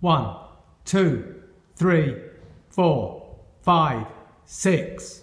One, two, three, four, five, six.